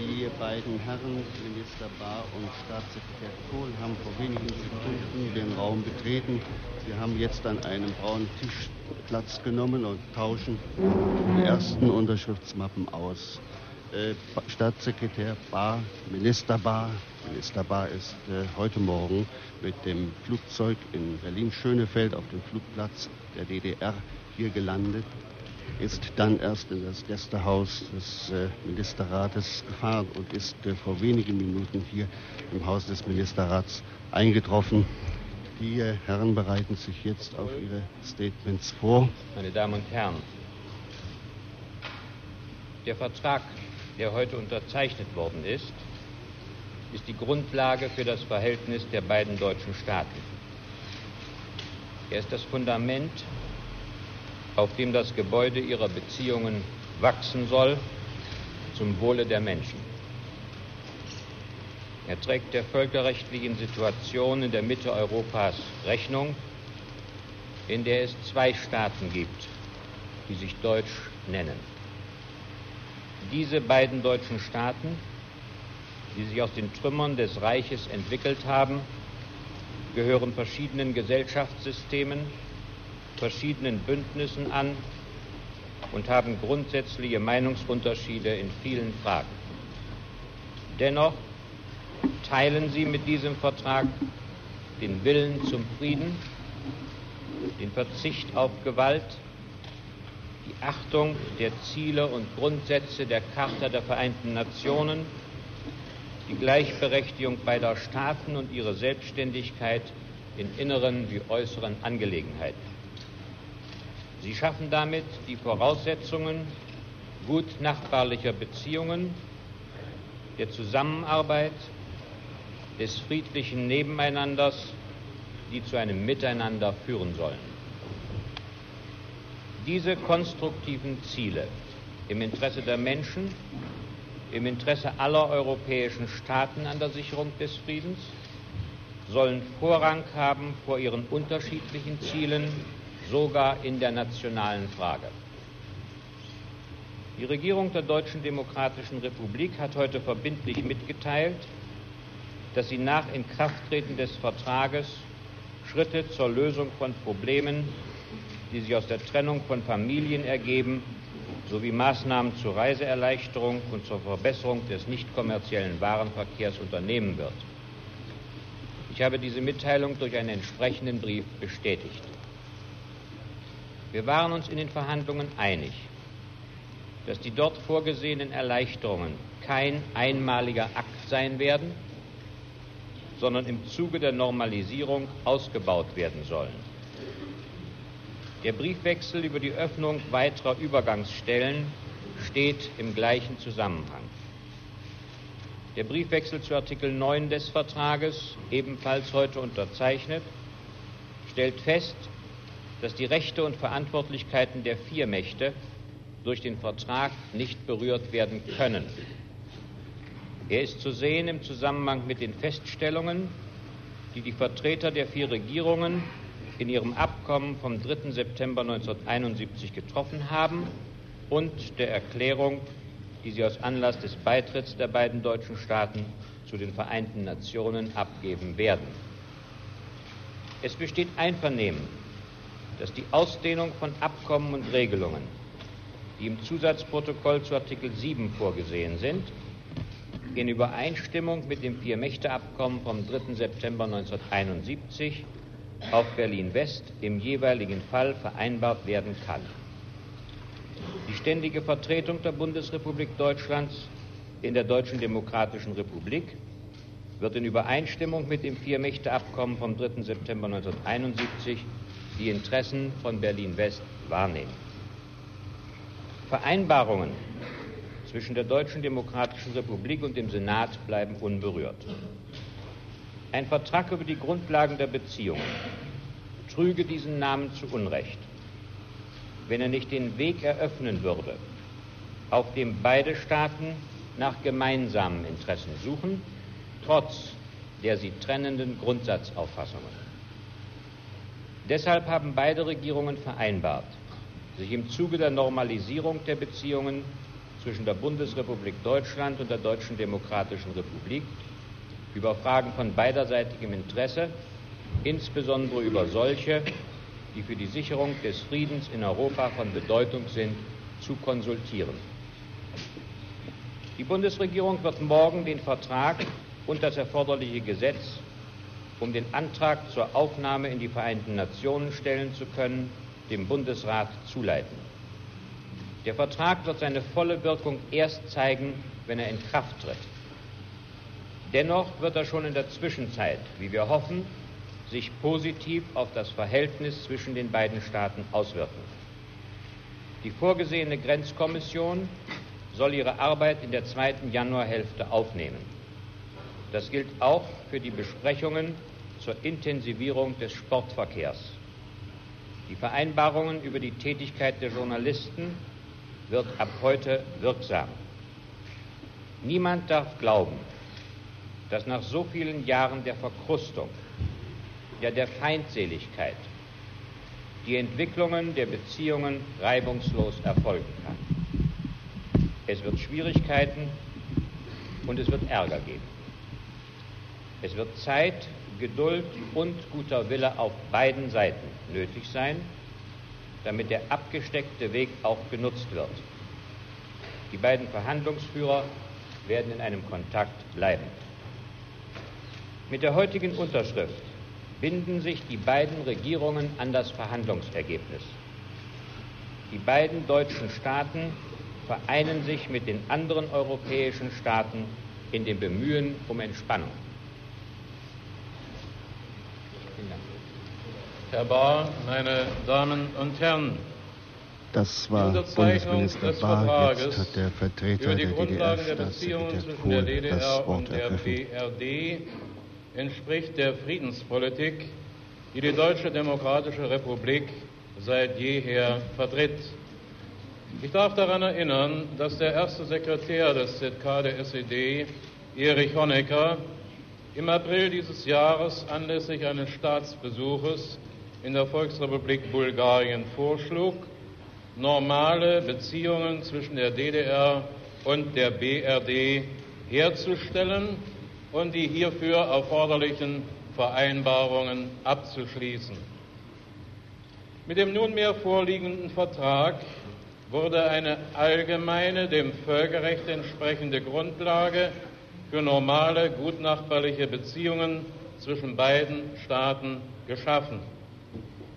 Die beiden Herren, Minister Bahr und Staatssekretär Kohl, haben vor wenigen Sekunden den Raum betreten. Sie haben jetzt an einem braunen Tisch Platz genommen und tauschen die ersten Unterschriftsmappen aus. Äh, Staatssekretär Bahr, Minister Bahr, Minister Bahr ist äh, heute Morgen mit dem Flugzeug in Berlin-Schönefeld auf dem Flugplatz der DDR hier gelandet ist dann erst in das Gästehaus des äh, Ministerrates gefahren und ist äh, vor wenigen Minuten hier im Haus des Ministerrats eingetroffen. Die äh, Herren bereiten sich jetzt auf ihre Statements vor. Meine Damen und Herren, der Vertrag, der heute unterzeichnet worden ist, ist die Grundlage für das Verhältnis der beiden deutschen Staaten. Er ist das Fundament auf dem das Gebäude ihrer Beziehungen wachsen soll zum Wohle der Menschen. Er trägt der völkerrechtlichen Situation in der Mitte Europas Rechnung, in der es zwei Staaten gibt, die sich Deutsch nennen. Diese beiden deutschen Staaten, die sich aus den Trümmern des Reiches entwickelt haben, gehören verschiedenen Gesellschaftssystemen, verschiedenen Bündnissen an und haben grundsätzliche Meinungsunterschiede in vielen Fragen. Dennoch teilen sie mit diesem Vertrag den Willen zum Frieden, den Verzicht auf Gewalt, die Achtung der Ziele und Grundsätze der Charta der Vereinten Nationen, die Gleichberechtigung beider Staaten und ihre Selbstständigkeit in inneren wie äußeren Angelegenheiten. Sie schaffen damit die Voraussetzungen gut nachbarlicher Beziehungen, der Zusammenarbeit, des friedlichen Nebeneinanders, die zu einem Miteinander führen sollen. Diese konstruktiven Ziele im Interesse der Menschen, im Interesse aller europäischen Staaten an der Sicherung des Friedens, sollen Vorrang haben vor ihren unterschiedlichen Zielen sogar in der nationalen Frage. Die Regierung der Deutschen Demokratischen Republik hat heute verbindlich mitgeteilt, dass sie nach Inkrafttreten des Vertrages Schritte zur Lösung von Problemen, die sich aus der Trennung von Familien ergeben, sowie Maßnahmen zur Reiseerleichterung und zur Verbesserung des nicht kommerziellen Warenverkehrs unternehmen wird. Ich habe diese Mitteilung durch einen entsprechenden Brief bestätigt. Wir waren uns in den Verhandlungen einig, dass die dort vorgesehenen Erleichterungen kein einmaliger Akt sein werden, sondern im Zuge der Normalisierung ausgebaut werden sollen. Der Briefwechsel über die Öffnung weiterer Übergangsstellen steht im gleichen Zusammenhang. Der Briefwechsel zu Artikel 9 des Vertrages, ebenfalls heute unterzeichnet, stellt fest, dass die Rechte und Verantwortlichkeiten der vier Mächte durch den Vertrag nicht berührt werden können. Er ist zu sehen im Zusammenhang mit den Feststellungen, die die Vertreter der vier Regierungen in ihrem Abkommen vom 3. September 1971 getroffen haben und der Erklärung, die sie aus Anlass des Beitritts der beiden deutschen Staaten zu den Vereinten Nationen abgeben werden. Es besteht Einvernehmen dass die Ausdehnung von Abkommen und Regelungen, die im Zusatzprotokoll zu Artikel 7 vorgesehen sind, in Übereinstimmung mit dem Vier-Mächte-Abkommen vom 3. September 1971 auf Berlin-West im jeweiligen Fall vereinbart werden kann. Die ständige Vertretung der Bundesrepublik Deutschlands in der Deutschen Demokratischen Republik wird in Übereinstimmung mit dem Vier-Mächte-Abkommen vom 3. September 1971 die Interessen von Berlin-West wahrnehmen. Vereinbarungen zwischen der Deutschen Demokratischen Republik und dem Senat bleiben unberührt. Ein Vertrag über die Grundlagen der Beziehungen trüge diesen Namen zu Unrecht, wenn er nicht den Weg eröffnen würde, auf dem beide Staaten nach gemeinsamen Interessen suchen, trotz der sie trennenden Grundsatzauffassungen. Deshalb haben beide Regierungen vereinbart, sich im Zuge der Normalisierung der Beziehungen zwischen der Bundesrepublik Deutschland und der Deutschen Demokratischen Republik über Fragen von beiderseitigem Interesse, insbesondere über solche, die für die Sicherung des Friedens in Europa von Bedeutung sind, zu konsultieren. Die Bundesregierung wird morgen den Vertrag und das erforderliche Gesetz, um den Antrag zur Aufnahme in die Vereinten Nationen stellen zu können, dem Bundesrat zuleiten. Der Vertrag wird seine volle Wirkung erst zeigen, wenn er in Kraft tritt. Dennoch wird er schon in der Zwischenzeit, wie wir hoffen, sich positiv auf das Verhältnis zwischen den beiden Staaten auswirken. Die vorgesehene Grenzkommission soll ihre Arbeit in der zweiten Januarhälfte aufnehmen. Das gilt auch für die Besprechungen zur Intensivierung des Sportverkehrs. Die Vereinbarungen über die Tätigkeit der Journalisten wird ab heute wirksam. Niemand darf glauben, dass nach so vielen Jahren der Verkrustung, ja der Feindseligkeit, die Entwicklungen der Beziehungen reibungslos erfolgen kann. Es wird Schwierigkeiten und es wird Ärger geben. Es wird Zeit, Geduld und guter Wille auf beiden Seiten nötig sein, damit der abgesteckte Weg auch genutzt wird. Die beiden Verhandlungsführer werden in einem Kontakt bleiben. Mit der heutigen Unterschrift binden sich die beiden Regierungen an das Verhandlungsergebnis. Die beiden deutschen Staaten vereinen sich mit den anderen europäischen Staaten in dem Bemühen um Entspannung. Herr Bahr, meine Damen und Herren, das war Bundesminister Bahr. Jetzt hat der Vertreter der DDR-Staatssekretär Kohl das Wort ergriffen. BRD entspricht der Friedenspolitik, die die Deutsche Demokratische Republik seit jeher vertritt. Ich darf daran erinnern, dass der erste Sekretär des ZK der SED, Erich Honecker, im April dieses Jahres anlässlich eines Staatsbesuches in der Volksrepublik Bulgarien vorschlug, normale Beziehungen zwischen der DDR und der BRD herzustellen und die hierfür erforderlichen Vereinbarungen abzuschließen. Mit dem nunmehr vorliegenden Vertrag wurde eine allgemeine, dem Völkerrecht entsprechende Grundlage für normale, gutnachbarliche Beziehungen zwischen beiden Staaten geschaffen.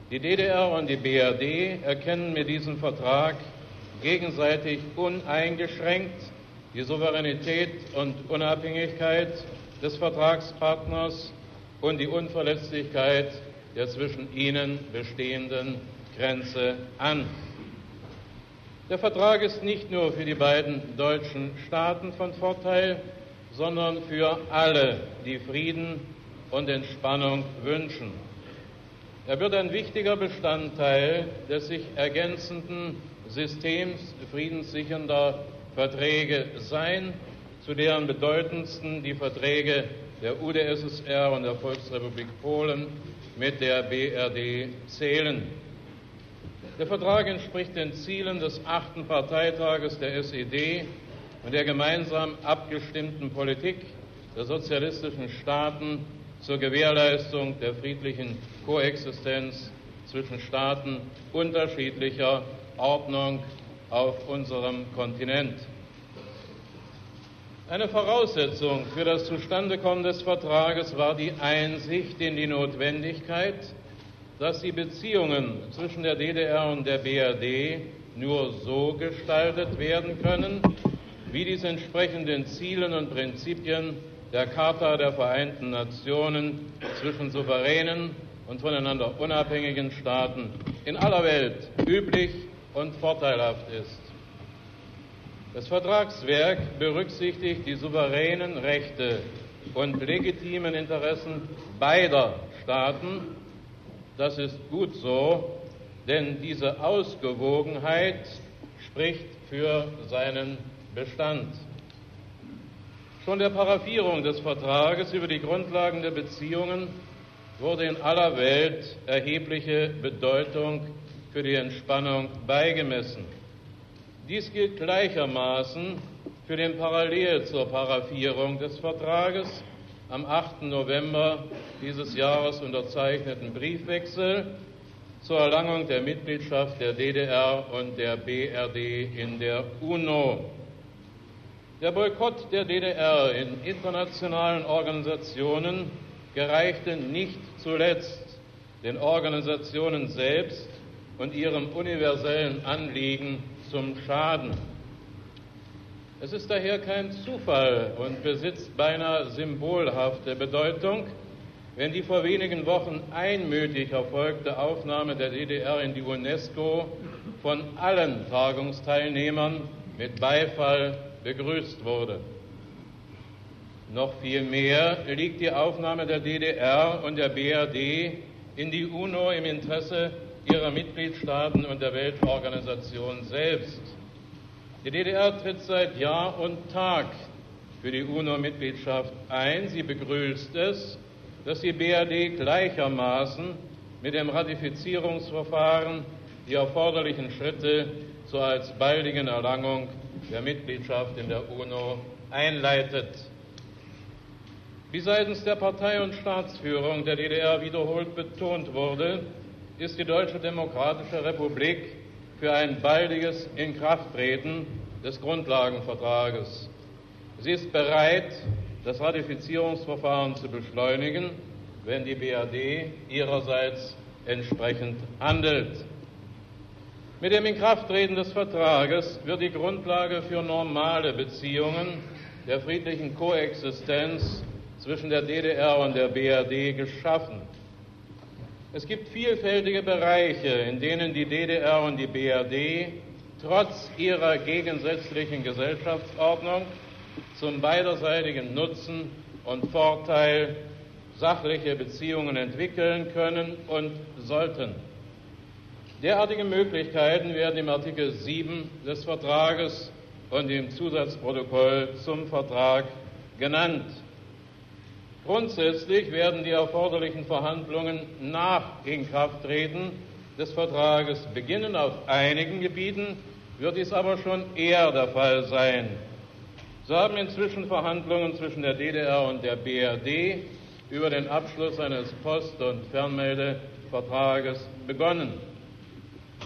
Die DDR und die BRD erkennen mit diesem Vertrag gegenseitig uneingeschränkt die Souveränität und Unabhängigkeit des Vertragspartners und die Unverletzlichkeit der zwischen ihnen bestehenden Grenze an. Der Vertrag ist nicht nur für die beiden deutschen Staaten von Vorteil, sondern für alle, die Frieden und Entspannung wünschen. Er wird ein wichtiger Bestandteil des sich ergänzenden Systems friedenssichernder Verträge sein, zu deren bedeutendsten die Verträge der UdSSR und der Volksrepublik Polen mit der BRD zählen. Der Vertrag entspricht den Zielen des achten Parteitages der SED und der gemeinsam abgestimmten Politik der sozialistischen Staaten zur Gewährleistung der friedlichen Koexistenz zwischen Staaten unterschiedlicher Ordnung auf unserem Kontinent. Eine Voraussetzung für das Zustandekommen des Vertrages war die Einsicht in die Notwendigkeit, dass die Beziehungen zwischen der DDR und der BRD nur so gestaltet werden können, wie dies entsprechend den Zielen und Prinzipien der Charta der Vereinten Nationen zwischen souveränen und voneinander unabhängigen Staaten in aller Welt üblich und vorteilhaft ist. Das Vertragswerk berücksichtigt die souveränen Rechte und legitimen Interessen beider Staaten. Das ist gut so, denn diese Ausgewogenheit spricht für seinen Bestand. Schon der Paraphierung des Vertrages über die Grundlagen der Beziehungen wurde in aller Welt erhebliche Bedeutung für die Entspannung beigemessen. Dies gilt gleichermaßen für den parallel zur Paraphierung des Vertrages am 8. November dieses Jahres unterzeichneten Briefwechsel zur Erlangung der Mitgliedschaft der DDR und der BRD in der UNO. Der Boykott der DDR in internationalen Organisationen gereichte nicht zuletzt den Organisationen selbst und ihrem universellen Anliegen zum Schaden. Es ist daher kein Zufall und besitzt beinahe symbolhafte Bedeutung, wenn die vor wenigen Wochen einmütig erfolgte Aufnahme der DDR in die UNESCO von allen Tagungsteilnehmern mit Beifall begrüßt wurde. Noch viel mehr liegt die Aufnahme der DDR und der BRD in die UNO im Interesse ihrer Mitgliedstaaten und der Weltorganisation selbst. Die DDR tritt seit Jahr und Tag für die UNO-Mitgliedschaft ein. Sie begrüßt es, dass die BRD gleichermaßen mit dem Ratifizierungsverfahren die erforderlichen Schritte zur alsbaldigen Erlangung der Mitgliedschaft in der UNO einleitet. Wie seitens der Partei und Staatsführung der DDR wiederholt betont wurde, ist die Deutsche Demokratische Republik für ein baldiges Inkrafttreten des Grundlagenvertrages. Sie ist bereit, das Ratifizierungsverfahren zu beschleunigen, wenn die BRD ihrerseits entsprechend handelt. Mit dem Inkrafttreten des Vertrages wird die Grundlage für normale Beziehungen der friedlichen Koexistenz zwischen der DDR und der BRD geschaffen. Es gibt vielfältige Bereiche, in denen die DDR und die BRD trotz ihrer gegensätzlichen Gesellschaftsordnung zum beiderseitigen Nutzen und Vorteil sachliche Beziehungen entwickeln können und sollten. Derartige Möglichkeiten werden im Artikel 7 des Vertrages und im Zusatzprotokoll zum Vertrag genannt. Grundsätzlich werden die erforderlichen Verhandlungen nach Inkrafttreten des Vertrages beginnen. Auf einigen Gebieten wird dies aber schon eher der Fall sein. So haben inzwischen Verhandlungen zwischen der DDR und der BRD über den Abschluss eines Post- und Fernmeldevertrages begonnen.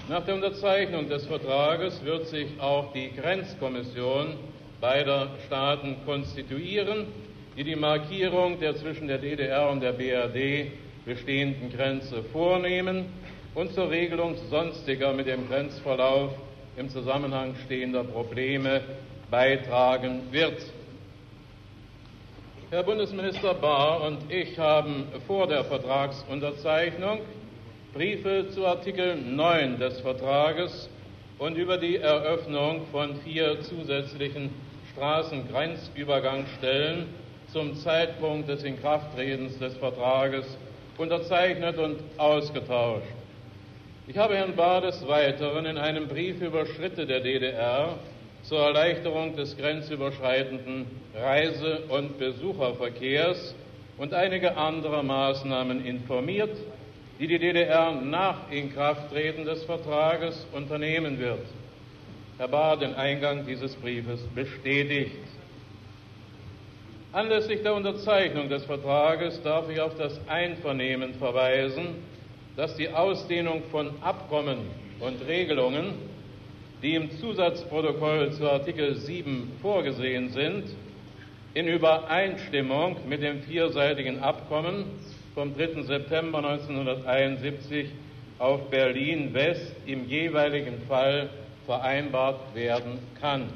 Nach der Unterzeichnung des Vertrages wird sich auch die Grenzkommission beider Staaten konstituieren die die Markierung der zwischen der DDR und der BRD bestehenden Grenze vornehmen und zur Regelung sonstiger mit dem Grenzverlauf im Zusammenhang stehender Probleme beitragen wird. Herr Bundesminister Bahr und ich haben vor der Vertragsunterzeichnung Briefe zu Artikel 9 des Vertrages und über die Eröffnung von vier zusätzlichen Straßengrenzübergangsstellen zum Zeitpunkt des Inkrafttretens des Vertrages unterzeichnet und ausgetauscht. Ich habe Herrn Bahr des Weiteren in einem Brief über Schritte der DDR zur Erleichterung des grenzüberschreitenden Reise- und Besucherverkehrs und einige andere Maßnahmen informiert, die die DDR nach Inkrafttreten des Vertrages unternehmen wird. Herr Bahr den Eingang dieses Briefes bestätigt. Anlässlich der Unterzeichnung des Vertrages darf ich auf das Einvernehmen verweisen, dass die Ausdehnung von Abkommen und Regelungen, die im Zusatzprotokoll zu Artikel 7 vorgesehen sind, in Übereinstimmung mit dem vierseitigen Abkommen vom 3. September 1971 auf Berlin West im jeweiligen Fall vereinbart werden kann.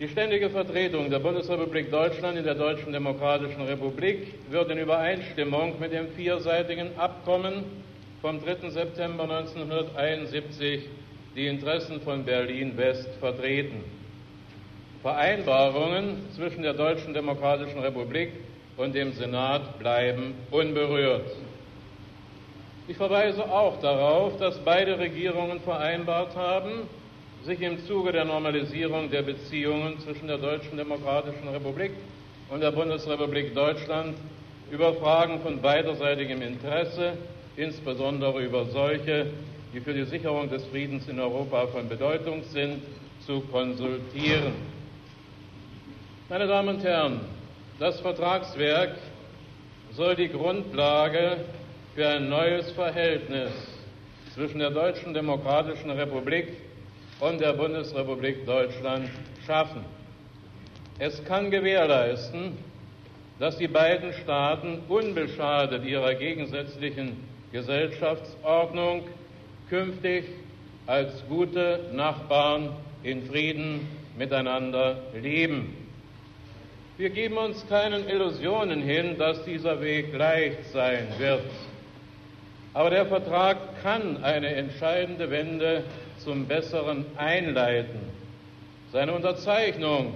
Die ständige Vertretung der Bundesrepublik Deutschland in der Deutschen Demokratischen Republik wird in Übereinstimmung mit dem vierseitigen Abkommen vom 3. September 1971 die Interessen von Berlin-West vertreten. Vereinbarungen zwischen der Deutschen Demokratischen Republik und dem Senat bleiben unberührt. Ich verweise auch darauf, dass beide Regierungen vereinbart haben, sich im Zuge der Normalisierung der Beziehungen zwischen der Deutschen Demokratischen Republik und der Bundesrepublik Deutschland über Fragen von beiderseitigem Interesse, insbesondere über solche, die für die Sicherung des Friedens in Europa von Bedeutung sind, zu konsultieren. Meine Damen und Herren, das Vertragswerk soll die Grundlage für ein neues Verhältnis zwischen der Deutschen Demokratischen Republik und der Bundesrepublik Deutschland schaffen. Es kann gewährleisten, dass die beiden Staaten unbeschadet ihrer gegensätzlichen Gesellschaftsordnung künftig als gute Nachbarn in Frieden miteinander leben. Wir geben uns keinen Illusionen hin, dass dieser Weg leicht sein wird. Aber der Vertrag kann eine entscheidende Wende zum Besseren einleiten. Seine Unterzeichnung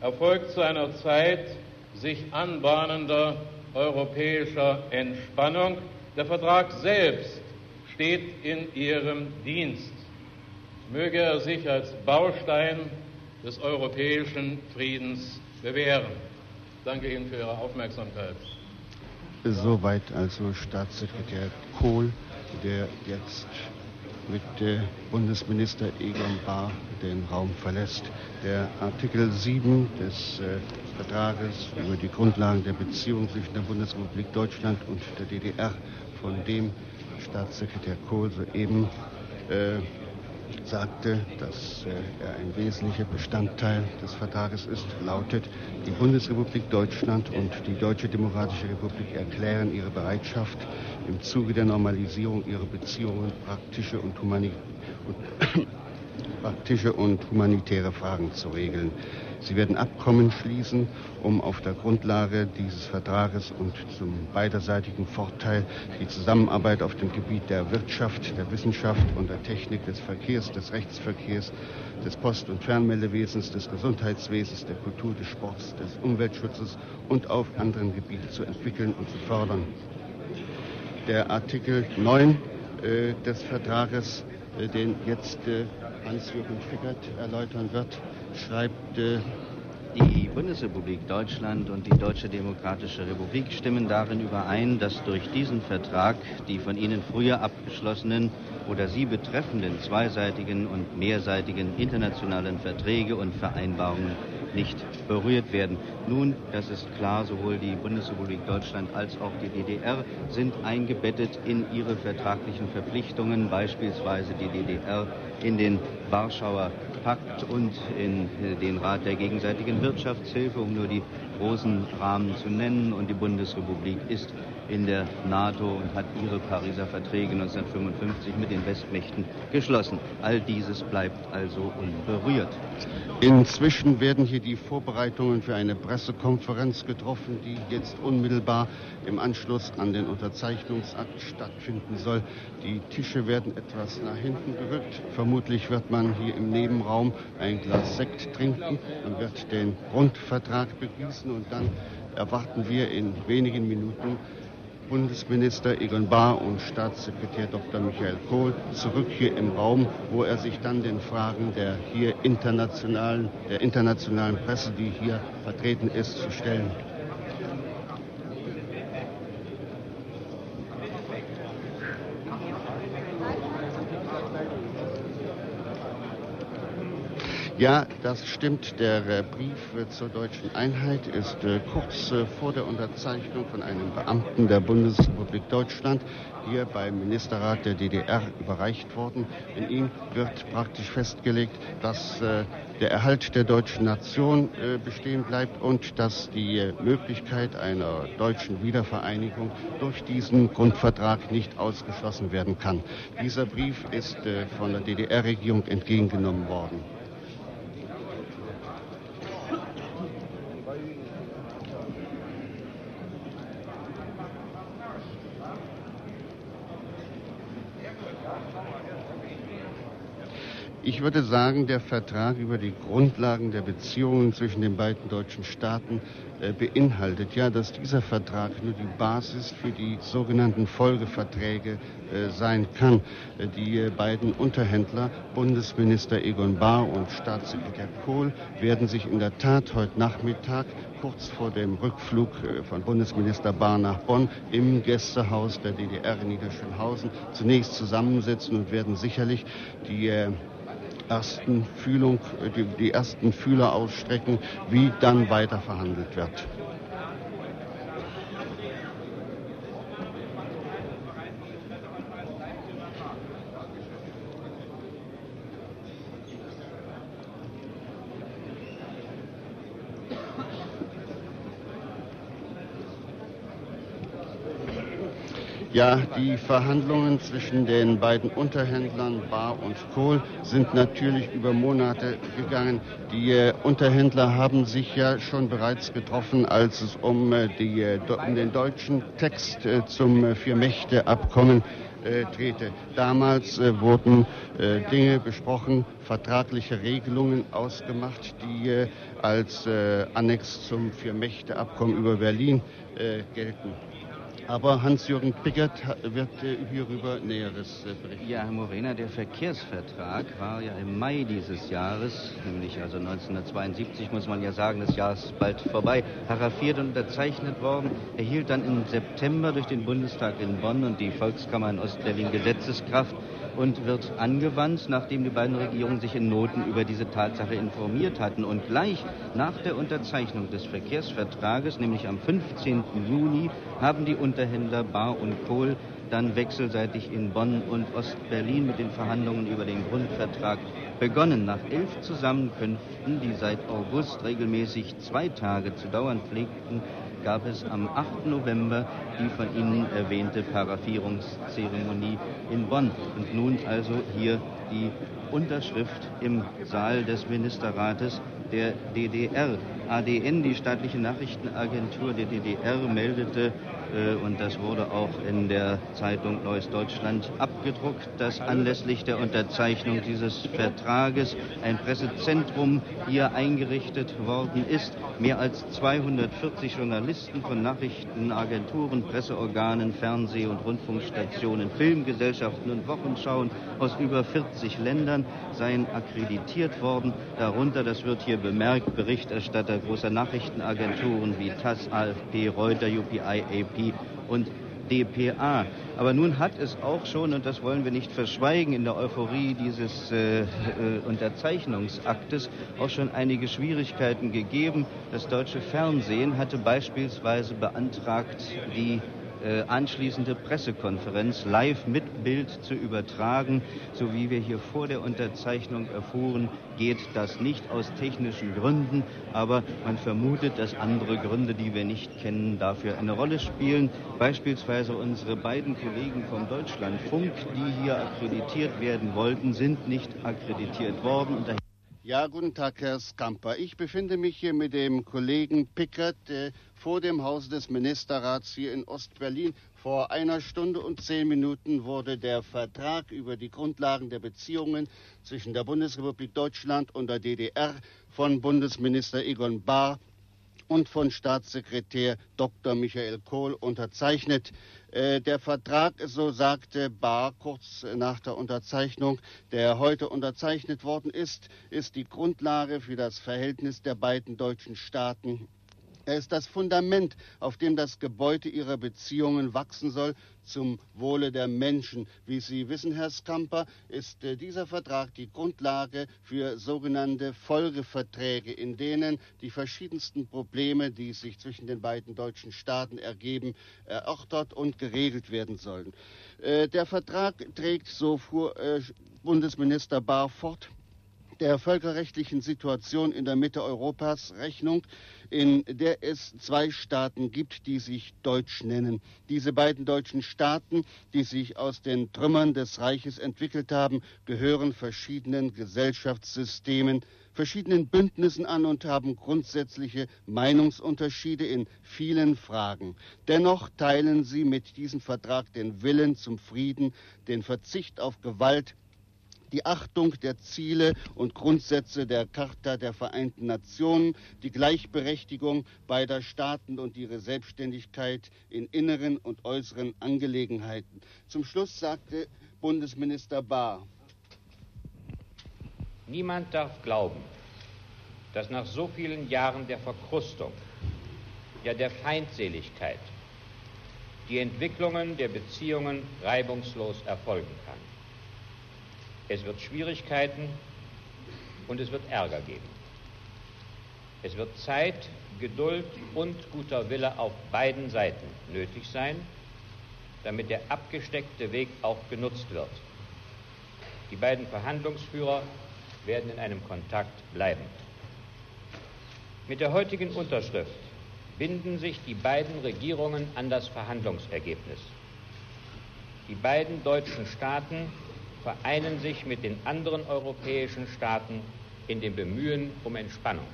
erfolgt zu einer Zeit sich anbahnender europäischer Entspannung. Der Vertrag selbst steht in ihrem Dienst. Möge er sich als Baustein des europäischen Friedens bewähren. Danke Ihnen für Ihre Aufmerksamkeit. Soweit also Staatssekretär Kohl, der jetzt mit Bundesminister Egon Bahr den Raum verlässt. Der Artikel 7 des äh, Vertrages über die Grundlagen der Beziehung zwischen der Bundesrepublik Deutschland und der DDR, von dem Staatssekretär Kohl soeben äh, sagte, dass äh, er ein wesentlicher Bestandteil des Vertrages ist, lautet, die Bundesrepublik Deutschland und die Deutsche Demokratische Republik erklären ihre Bereitschaft, im Zuge der Normalisierung ihrer Beziehungen praktische und, humani und praktische und humanitäre Fragen zu regeln. Sie werden Abkommen schließen, um auf der Grundlage dieses Vertrages und zum beiderseitigen Vorteil die Zusammenarbeit auf dem Gebiet der Wirtschaft, der Wissenschaft und der Technik, des Verkehrs, des Rechtsverkehrs, des Post- und Fernmeldewesens, des Gesundheitswesens, der Kultur, des Sports, des Umweltschutzes und auf anderen Gebieten zu entwickeln und zu fördern. Der Artikel 9 äh, des Vertrages, äh, den jetzt äh, Hans-Jürgen Fickert erläutern wird, schreibt, äh, die Bundesrepublik Deutschland und die Deutsche Demokratische Republik stimmen darin überein, dass durch diesen Vertrag die von ihnen früher abgeschlossenen oder sie betreffenden zweiseitigen und mehrseitigen internationalen Verträge und Vereinbarungen nicht berührt werden. Nun, das ist klar, sowohl die Bundesrepublik Deutschland als auch die DDR sind eingebettet in ihre vertraglichen Verpflichtungen, beispielsweise die DDR in den Warschauer Pakt und in äh, den Rat der gegenseitigen Wirtschaftshilfe, um nur die großen Rahmen zu nennen. Und die Bundesrepublik ist in der NATO und hat ihre Pariser Verträge 1955 mit den Westmächten geschlossen. All dieses bleibt also unberührt. Inzwischen werden hier die Vorbereitungen für eine Pressekonferenz getroffen, die jetzt unmittelbar im Anschluss an den Unterzeichnungsakt stattfinden soll. Die Tische werden etwas nach hinten gerückt. Vermutlich wird man hier im Nebenraum ein Glas Sekt trinken. Man wird den Grundvertrag begießen und dann erwarten wir in wenigen Minuten Bundesminister Egon Bahr und Staatssekretär Dr. Michael Kohl zurück hier im Raum, wo er sich dann den Fragen der hier internationalen, der internationalen Presse, die hier vertreten ist, zu stellen. Ja, das stimmt. Der äh, Brief äh, zur deutschen Einheit ist äh, kurz vor der Unterzeichnung von einem Beamten der Bundesrepublik Deutschland hier beim Ministerrat der DDR überreicht worden. In ihm wird praktisch festgelegt, dass der Erhalt der deutschen Nation bestehen bleibt und dass die Möglichkeit einer deutschen Wiedervereinigung durch diesen Grundvertrag nicht ausgeschlossen werden kann. Dieser Brief ist von der DDR-Regierung entgegengenommen worden. Ich würde sagen, der Vertrag über die Grundlagen der Beziehungen zwischen den beiden deutschen Staaten äh, beinhaltet ja, dass dieser Vertrag nur die Basis für die sogenannten Folgeverträge äh, sein kann. Äh, die äh, beiden Unterhändler, Bundesminister Egon Bahr und Staatssekretär Kohl, werden sich in der Tat heute Nachmittag kurz vor dem Rückflug äh, von Bundesminister Bahr nach Bonn im Gästehaus der DDR in Niederschönhausen zunächst zusammensetzen und werden sicherlich die ersten Fühlung, die, die ersten Fühler ausstrecken, wie dann weiter verhandelt wird. Ja, die Verhandlungen zwischen den beiden Unterhändlern Bar und Kohl sind natürlich über Monate gegangen. Die äh, Unterhändler haben sich ja schon bereits getroffen, als es um, äh, die, äh, um den deutschen Text äh, zum äh, Vier-Mächte-Abkommen äh, drehte. Damals wurden Dinge besprochen, vertragliche Regelungen ausgemacht, die als Annex zum Vier-Mächte-Abkommen über Berlin gelten. Aber Hans-Jürgen Pickert wird äh, hierüber Näheres äh, berichten. Ja, Herr Morena, der Verkehrsvertrag war ja im Mai dieses Jahres, nämlich also 1972, muss man ja sagen, das Jahr ist bald vorbei, paraffiert und unterzeichnet worden, erhielt dann im September durch den Bundestag in Bonn und die Volkskammer in Ostberlin Gesetzeskraft und wird angewandt, nachdem die beiden Regierungen sich in Noten über diese Tatsache informiert hatten. Und gleich nach der Unterzeichnung des Verkehrsvertrages, nämlich am 15. Juni, haben die Unterhändler Bar und Kohl dann wechselseitig in Bonn und Ostberlin mit den Verhandlungen über den Grundvertrag begonnen. Nach elf Zusammenkünften, die seit August regelmäßig zwei Tage zu dauern pflegten, gab es am 8. November die von Ihnen erwähnte Paraffierungszeremonie in Bonn. Und nun also hier die Unterschrift im Saal des Ministerrates der DDR. ADN, die staatliche Nachrichtenagentur der DDR, meldete, und das wurde auch in der Zeitung Neues Deutschland abgedruckt, dass anlässlich der Unterzeichnung dieses Vertrages ein Pressezentrum hier eingerichtet worden ist. Mehr als 240 Journalisten von Nachrichtenagenturen, Presseorganen, Fernseh- und Rundfunkstationen, Filmgesellschaften und Wochenschauen aus über 40 Ländern seien akkreditiert worden. Darunter, das wird hier bemerkt, Berichterstatter großer Nachrichtenagenturen wie TASS, AFP, Reuter, UPI, AP und DPA. Aber nun hat es auch schon, und das wollen wir nicht verschweigen, in der Euphorie dieses äh, äh, Unterzeichnungsaktes auch schon einige Schwierigkeiten gegeben. Das deutsche Fernsehen hatte beispielsweise beantragt, die anschließende Pressekonferenz live mit Bild zu übertragen. So wie wir hier vor der Unterzeichnung erfuhren, geht das nicht aus technischen Gründen, aber man vermutet, dass andere Gründe, die wir nicht kennen, dafür eine Rolle spielen. Beispielsweise unsere beiden Kollegen vom Deutschlandfunk, die hier akkreditiert werden wollten, sind nicht akkreditiert worden. Ja, guten Tag, Herr Skamper. Ich befinde mich hier mit dem Kollegen Pickert äh, vor dem Haus des Ministerrats hier in Ostberlin. Vor einer Stunde und zehn Minuten wurde der Vertrag über die Grundlagen der Beziehungen zwischen der Bundesrepublik Deutschland und der DDR von Bundesminister Egon Bahr und von Staatssekretär Dr. Michael Kohl unterzeichnet. Äh, der Vertrag, so sagte Bahr kurz nach der Unterzeichnung, der heute unterzeichnet worden ist, ist die Grundlage für das Verhältnis der beiden deutschen Staaten er ist das Fundament, auf dem das Gebäude ihrer Beziehungen wachsen soll, zum Wohle der Menschen. Wie Sie wissen, Herr Skamper, ist äh, dieser Vertrag die Grundlage für sogenannte Folgeverträge, in denen die verschiedensten Probleme, die sich zwischen den beiden deutschen Staaten ergeben, erörtert und geregelt werden sollen. Äh, der Vertrag trägt, so fuhr äh, Bundesminister Bahr fort, der völkerrechtlichen Situation in der Mitte Europas Rechnung, in der es zwei Staaten gibt, die sich Deutsch nennen. Diese beiden deutschen Staaten, die sich aus den Trümmern des Reiches entwickelt haben, gehören verschiedenen Gesellschaftssystemen, verschiedenen Bündnissen an und haben grundsätzliche Meinungsunterschiede in vielen Fragen. Dennoch teilen sie mit diesem Vertrag den Willen zum Frieden, den Verzicht auf Gewalt, die Achtung der Ziele und Grundsätze der Charta der Vereinten Nationen, die Gleichberechtigung beider Staaten und ihre Selbstständigkeit in inneren und äußeren Angelegenheiten. Zum Schluss sagte Bundesminister Bahr, Niemand darf glauben, dass nach so vielen Jahren der Verkrustung, ja der Feindseligkeit, die Entwicklungen der Beziehungen reibungslos erfolgen kann. Es wird Schwierigkeiten und es wird Ärger geben. Es wird Zeit, Geduld und guter Wille auf beiden Seiten nötig sein, damit der abgesteckte Weg auch genutzt wird. Die beiden Verhandlungsführer werden in einem Kontakt bleiben. Mit der heutigen Unterschrift binden sich die beiden Regierungen an das Verhandlungsergebnis. Die beiden deutschen Staaten vereinen sich mit den anderen europäischen Staaten in dem Bemühen um Entspannung.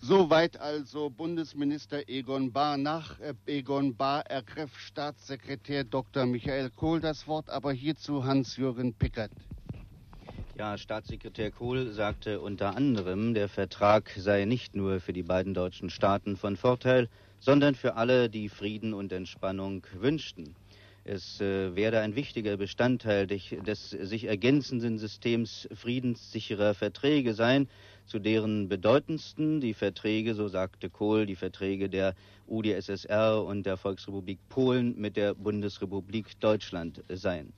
Soweit also Bundesminister Egon Bahr. Nach äh, Egon Bahr ergriff Staatssekretär Dr. Michael Kohl das Wort, aber hierzu Hans-Jürgen Pickert. Ja, Staatssekretär Kohl sagte unter anderem, der Vertrag sei nicht nur für die beiden deutschen Staaten von Vorteil, sondern für alle, die Frieden und Entspannung wünschten. Es äh, werde ein wichtiger Bestandteil des, sich ergänzenden Systems friedenssicherer Verträge sein, zu deren bedeutendsten die Verträge, so sagte Kohl, die Verträge der UdSSR und der Volksrepublik Polen mit der Bundesrepublik Deutschland seien.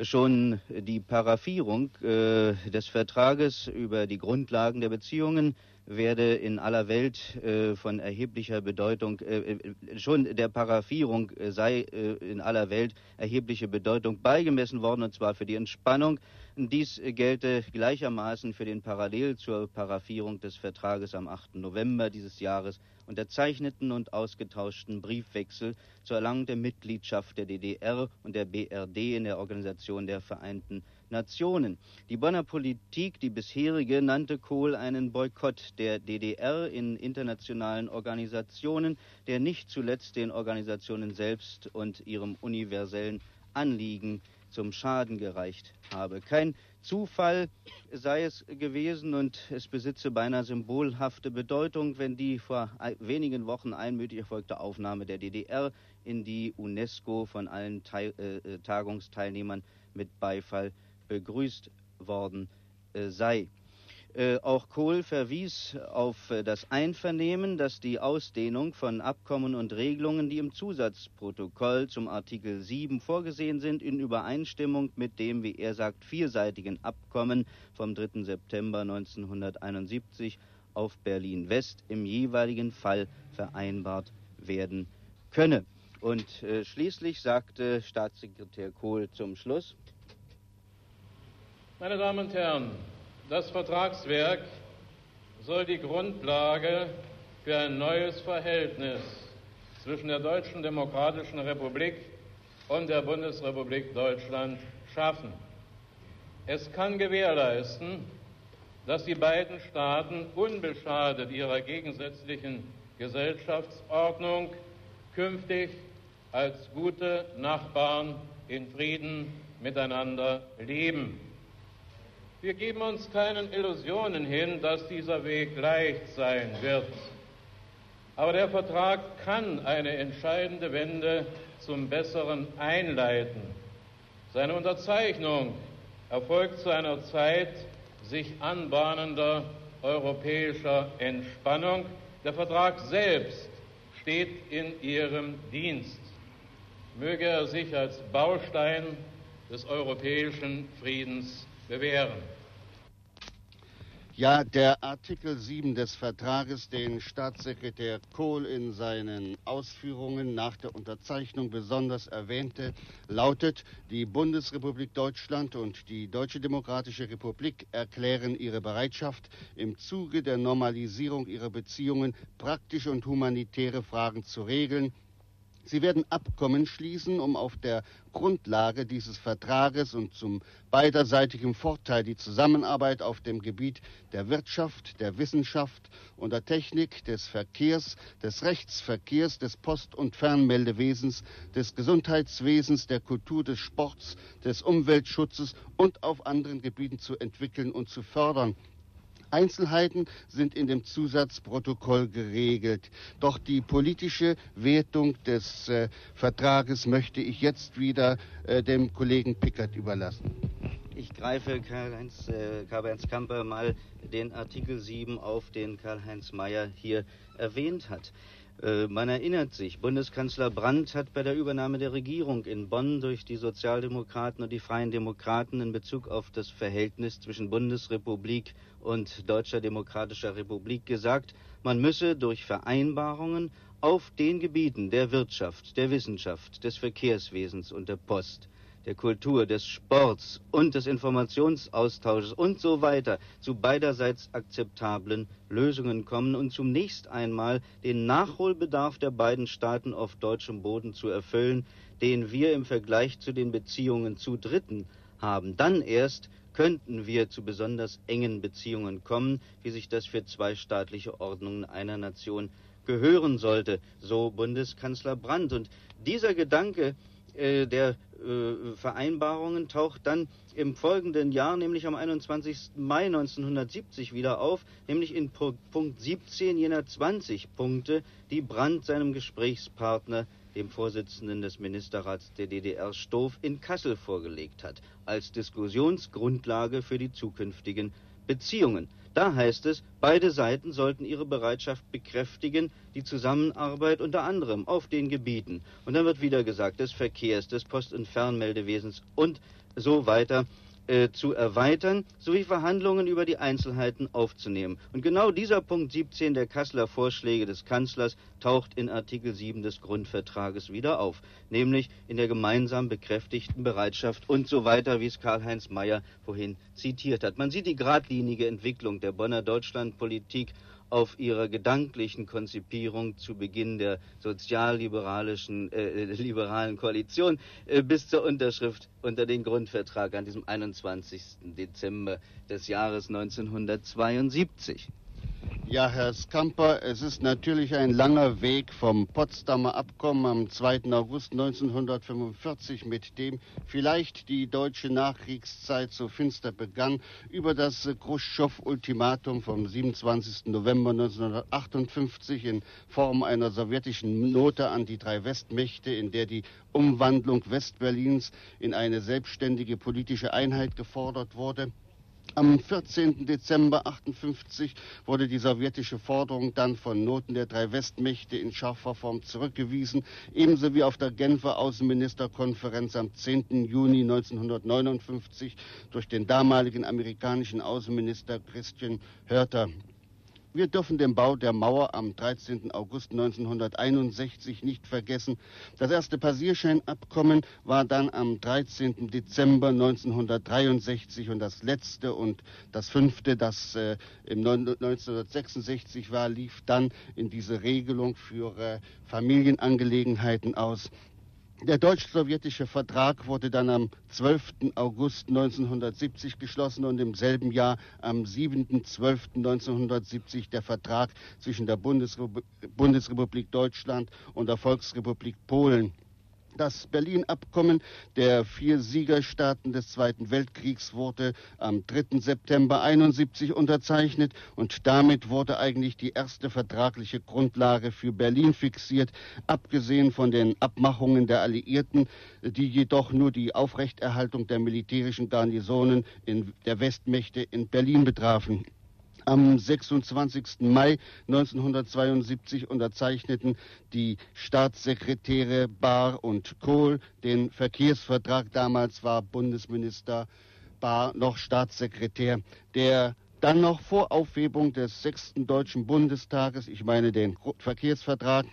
Schon die Paraphierung äh, des Vertrages über die Grundlagen der Beziehungen werde in aller Welt äh, von erheblicher Bedeutung, äh, äh schon der Paraphierung äh, sei äh, in aller Welt erhebliche Bedeutung beigemessen worden, und zwar für die Entspannung. Dies gelte gleichermaßen für den parallel zur Paraphierung des Vertrages am 8. November dieses Jahres unterzeichneten und ausgetauschten Briefwechsel zur Erlangung der Mitgliedschaft der DDR und der BRD in der Organisation der Vereinten Nationen. Die Bonner Politik, die bisherige, nannte Kohl einen Boykott der DDR in internationalen Organisationen, der nicht zuletzt den Organisationen selbst und ihrem universellen Anliegen zum Schaden gereicht habe. Kein Zufall sei es gewesen und es besitze beinahe symbolhafte Bedeutung, wenn die vor wenigen Wochen einmütig erfolgte Aufnahme der DDR in die UNESCO von allen Teil, äh, äh, Tagungsteilnehmern mit Beifall begrüßt worden äh, sei. Äh, auch Kohl verwies auf äh, das Einvernehmen, dass die Ausdehnung von Abkommen und Regelungen, die im Zusatzprotokoll zum Artikel 7 vorgesehen sind, in Übereinstimmung mit dem, wie er sagt, vierseitigen Abkommen vom 3. September 1971 auf Berlin West im jeweiligen Fall vereinbart werden könne. Und äh, schließlich sagte Staatssekretär Kohl zum Schluss, meine Damen und Herren, das Vertragswerk soll die Grundlage für ein neues Verhältnis zwischen der Deutschen Demokratischen Republik und der Bundesrepublik Deutschland schaffen. Es kann gewährleisten, dass die beiden Staaten unbeschadet ihrer gegensätzlichen Gesellschaftsordnung künftig als gute Nachbarn in Frieden miteinander leben. Wir geben uns keinen Illusionen hin, dass dieser Weg leicht sein wird. Aber der Vertrag kann eine entscheidende Wende zum Besseren einleiten. Seine Unterzeichnung erfolgt zu einer Zeit sich anbahnender europäischer Entspannung. Der Vertrag selbst steht in ihrem Dienst. Möge er sich als Baustein des europäischen Friedens bewähren. Ja, der Artikel 7 des Vertrages, den Staatssekretär Kohl in seinen Ausführungen nach der Unterzeichnung besonders erwähnte, lautet, die Bundesrepublik Deutschland und die Deutsche Demokratische Republik erklären ihre Bereitschaft, im Zuge der Normalisierung ihrer Beziehungen praktische und humanitäre Fragen zu regeln, Sie werden Abkommen schließen, um auf der Grundlage dieses Vertrages und zum beiderseitigen Vorteil die Zusammenarbeit auf dem Gebiet der Wirtschaft, der Wissenschaft und der Technik, des Verkehrs, des Rechtsverkehrs, des Post- und Fernmeldewesens, des Gesundheitswesens, der Kultur, des Sports, des Umweltschutzes und auf anderen Gebieten zu entwickeln und zu fördern. Einzelheiten sind in dem Zusatzprotokoll geregelt. Doch die politische Wertung des äh, Vertrages möchte ich jetzt wieder äh, dem Kollegen Pickert überlassen. Ich greife Karl-Heinz äh, Kamper mal den Artikel 7 auf, den Karl-Heinz Mayer hier erwähnt hat. Äh, man erinnert sich, Bundeskanzler Brandt hat bei der Übernahme der Regierung in Bonn durch die Sozialdemokraten und die Freien Demokraten in Bezug auf das Verhältnis zwischen Bundesrepublik und Deutscher Demokratischer Republik gesagt, man müsse durch Vereinbarungen auf den Gebieten der Wirtschaft, der Wissenschaft, des Verkehrswesens und der Post der Kultur, des Sports und des Informationsaustausches und so weiter zu beiderseits akzeptablen Lösungen kommen und zunächst einmal den Nachholbedarf der beiden Staaten auf deutschem Boden zu erfüllen, den wir im Vergleich zu den Beziehungen zu Dritten haben. Dann erst könnten wir zu besonders engen Beziehungen kommen, wie sich das für zwei staatliche Ordnungen einer Nation gehören sollte, so Bundeskanzler Brandt. Und dieser Gedanke äh, der Vereinbarungen taucht dann im folgenden Jahr, nämlich am 21. Mai 1970 wieder auf, nämlich in Punkt 17 jener 20 Punkte, die Brandt seinem Gesprächspartner, dem Vorsitzenden des Ministerrats der DDR Stoff, in Kassel vorgelegt hat, als Diskussionsgrundlage für die zukünftigen Beziehungen. Da heißt es, beide Seiten sollten ihre Bereitschaft bekräftigen, die Zusammenarbeit unter anderem auf den Gebieten, und dann wird wieder gesagt, des Verkehrs, des Post- und Fernmeldewesens und so weiter äh, zu erweitern, sowie Verhandlungen über die Einzelheiten aufzunehmen. Und genau dieser Punkt 17 der Kasseler Vorschläge des Kanzlers taucht in Artikel 7 des Grundvertrages wieder auf, nämlich in der gemeinsam bekräftigten Bereitschaft und so weiter, wie es Karl-Heinz Mayer vorhin zitiert hat. Man sieht die geradlinige Entwicklung der Bonner Deutschlandpolitik auf ihrer gedanklichen Konzipierung zu Beginn der sozialliberalischen äh, liberalen Koalition äh, bis zur Unterschrift unter den Grundvertrag an diesem 21. Dezember des Jahres 1972. Ja, Herr Skamper, es ist natürlich ein langer Weg vom Potsdamer Abkommen am 2. August 1945, mit dem vielleicht die deutsche Nachkriegszeit so finster begann, über das Khrushchev-Ultimatum vom 27. November 1958 in Form einer sowjetischen Note an die drei Westmächte, in der die Umwandlung Westberlins in eine selbstständige politische Einheit gefordert wurde. Am 14. Dezember 58 wurde die sowjetische Forderung dann von Noten der drei Westmächte in scharfer Form zurückgewiesen, ebenso wie auf der Genfer Außenministerkonferenz am 10. Juni 1959 durch den damaligen amerikanischen Außenminister Christian Hörter. Wir dürfen den Bau der Mauer am 13. August 1961 nicht vergessen. Das erste Passierscheinabkommen war dann am 13. Dezember 1963 und das letzte und das fünfte, das äh, im 1966 war, lief dann in diese Regelung für äh, Familienangelegenheiten aus. Der deutsch-sowjetische Vertrag wurde dann am 12. August 1970 geschlossen und im selben Jahr am 7.12.1970 der Vertrag zwischen der Bundesrepublik Deutschland und der Volksrepublik Polen. Das Berlin-Abkommen der vier Siegerstaaten des Zweiten Weltkriegs wurde am 3. September 71 unterzeichnet und damit wurde eigentlich die erste vertragliche Grundlage für Berlin fixiert, abgesehen von den Abmachungen der Alliierten, die jedoch nur die Aufrechterhaltung der militärischen Garnisonen in der Westmächte in Berlin betrafen. Am 26. Mai 1972 unterzeichneten die Staatssekretäre Bahr und Kohl den Verkehrsvertrag. Damals war Bundesminister Bahr noch Staatssekretär. Der dann noch vor Aufhebung des sechsten Deutschen Bundestages, ich meine den Verkehrsvertrag,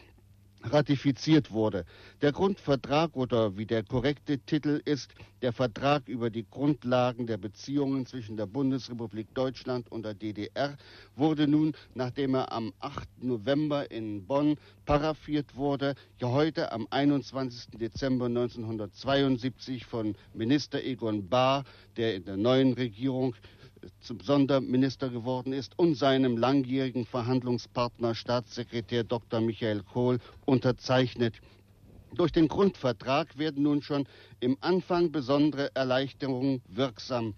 ratifiziert wurde. Der Grundvertrag oder wie der korrekte Titel ist, der Vertrag über die Grundlagen der Beziehungen zwischen der Bundesrepublik Deutschland und der DDR wurde nun, nachdem er am 8. November in Bonn paraffiert wurde, ja heute am 21. Dezember 1972 von Minister Egon Bahr, der in der neuen Regierung zum Sonderminister geworden ist und seinem langjährigen Verhandlungspartner Staatssekretär Dr. Michael Kohl unterzeichnet. Durch den Grundvertrag werden nun schon im Anfang besondere Erleichterungen wirksam.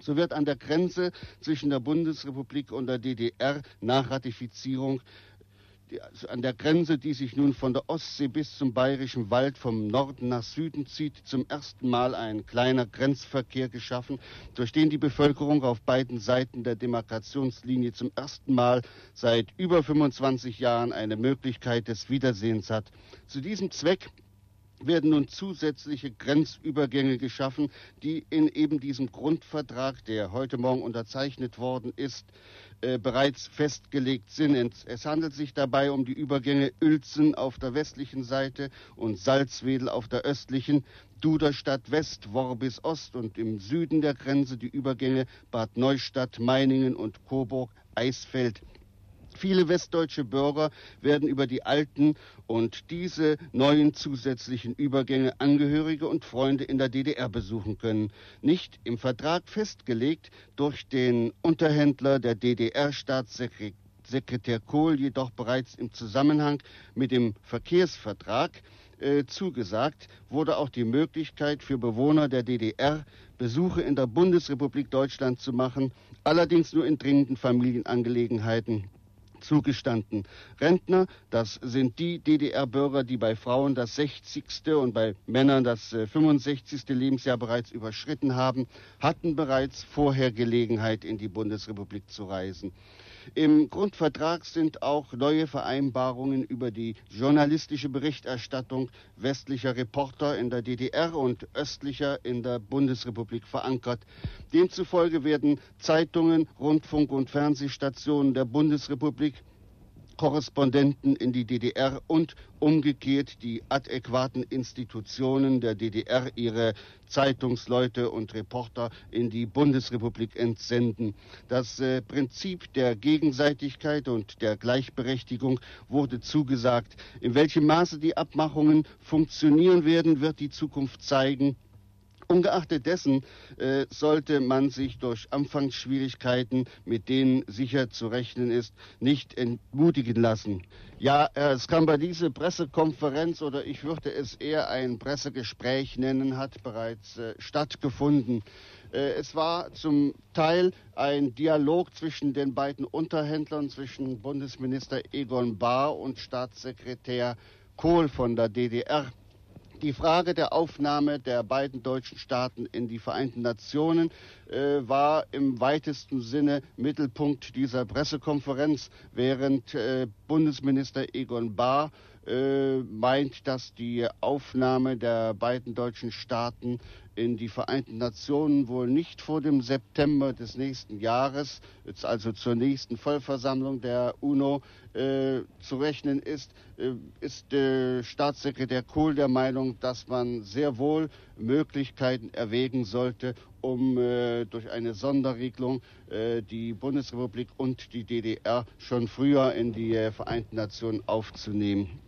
So wird an der Grenze zwischen der Bundesrepublik und der DDR nach Ratifizierung die, also an der Grenze, die sich nun von der Ostsee bis zum Bayerischen Wald vom Norden nach Süden zieht, zum ersten Mal ein kleiner Grenzverkehr geschaffen, durch den die Bevölkerung auf beiden Seiten der Demarkationslinie zum ersten Mal seit über 25 Jahren eine Möglichkeit des Wiedersehens hat. Zu diesem Zweck werden nun zusätzliche Grenzübergänge geschaffen, die in eben diesem Grundvertrag, der heute Morgen unterzeichnet worden ist, äh, bereits festgelegt sind. Es handelt sich dabei um die Übergänge Uelzen auf der westlichen Seite und Salzwedel auf der östlichen, Duderstadt West, Worbis Ost und im Süden der Grenze die Übergänge Bad Neustadt, Meiningen und Coburg, Eisfeld. Viele westdeutsche Bürger werden über die alten und diese neuen zusätzlichen Übergänge Angehörige und Freunde in der DDR besuchen können. Nicht im Vertrag festgelegt durch den Unterhändler der DDR-Staatssekretär Kohl, jedoch bereits im Zusammenhang mit dem Verkehrsvertrag äh, zugesagt, wurde auch die Möglichkeit für Bewohner der DDR Besuche in der Bundesrepublik Deutschland zu machen, allerdings nur in dringenden Familienangelegenheiten zugestanden. Rentner, das sind die DDR-Bürger, die bei Frauen das 60. und bei Männern das 65. Äh, Lebensjahr bereits überschritten haben, hatten bereits vorher Gelegenheit, in die Bundesrepublik zu reisen. Im Grundvertrag sind auch neue Vereinbarungen über die journalistische Berichterstattung westlicher Reporter in der DDR und östlicher in der Bundesrepublik verankert. Demzufolge werden Zeitungen, Rundfunk- und Fernsehstationen der Bundesrepublik Korrespondenten in die DDR und umgekehrt die adäquaten Institutionen der DDR ihre Zeitungsleute und Reporter in die Bundesrepublik entsenden. Das äh, Prinzip der Gegenseitigkeit und der Gleichberechtigung wurde zugesagt. In welchem Maße die Abmachungen funktionieren werden, wird die Zukunft zeigen. Ungeachtet dessen äh, sollte man sich durch Anfangsschwierigkeiten, mit denen sicher zu rechnen ist, nicht entmutigen lassen. Ja, äh, es kann bei dieser Pressekonferenz oder ich würde es eher ein Pressegespräch nennen, hat bereits äh, stattgefunden. Äh, es war zum Teil ein Dialog zwischen den beiden Unterhändlern, zwischen Bundesminister Egon Bahr und Staatssekretär Kohl von der DDR. Die Frage der Aufnahme der beiden deutschen Staaten in die Vereinten Nationen äh, war im weitesten Sinne Mittelpunkt dieser Pressekonferenz, während äh, Bundesminister Egon Bahr äh, meint, dass die Aufnahme der beiden deutschen Staaten in die Vereinten Nationen wohl nicht vor dem September des nächsten Jahres, also zur nächsten Vollversammlung der UNO, äh, zu rechnen ist, äh, ist äh, Staatssekretär Kohl der Meinung, dass man sehr wohl Möglichkeiten erwägen sollte, um äh, durch eine Sonderregelung äh, die Bundesrepublik und die DDR schon früher in die Vereinten Nationen aufzunehmen.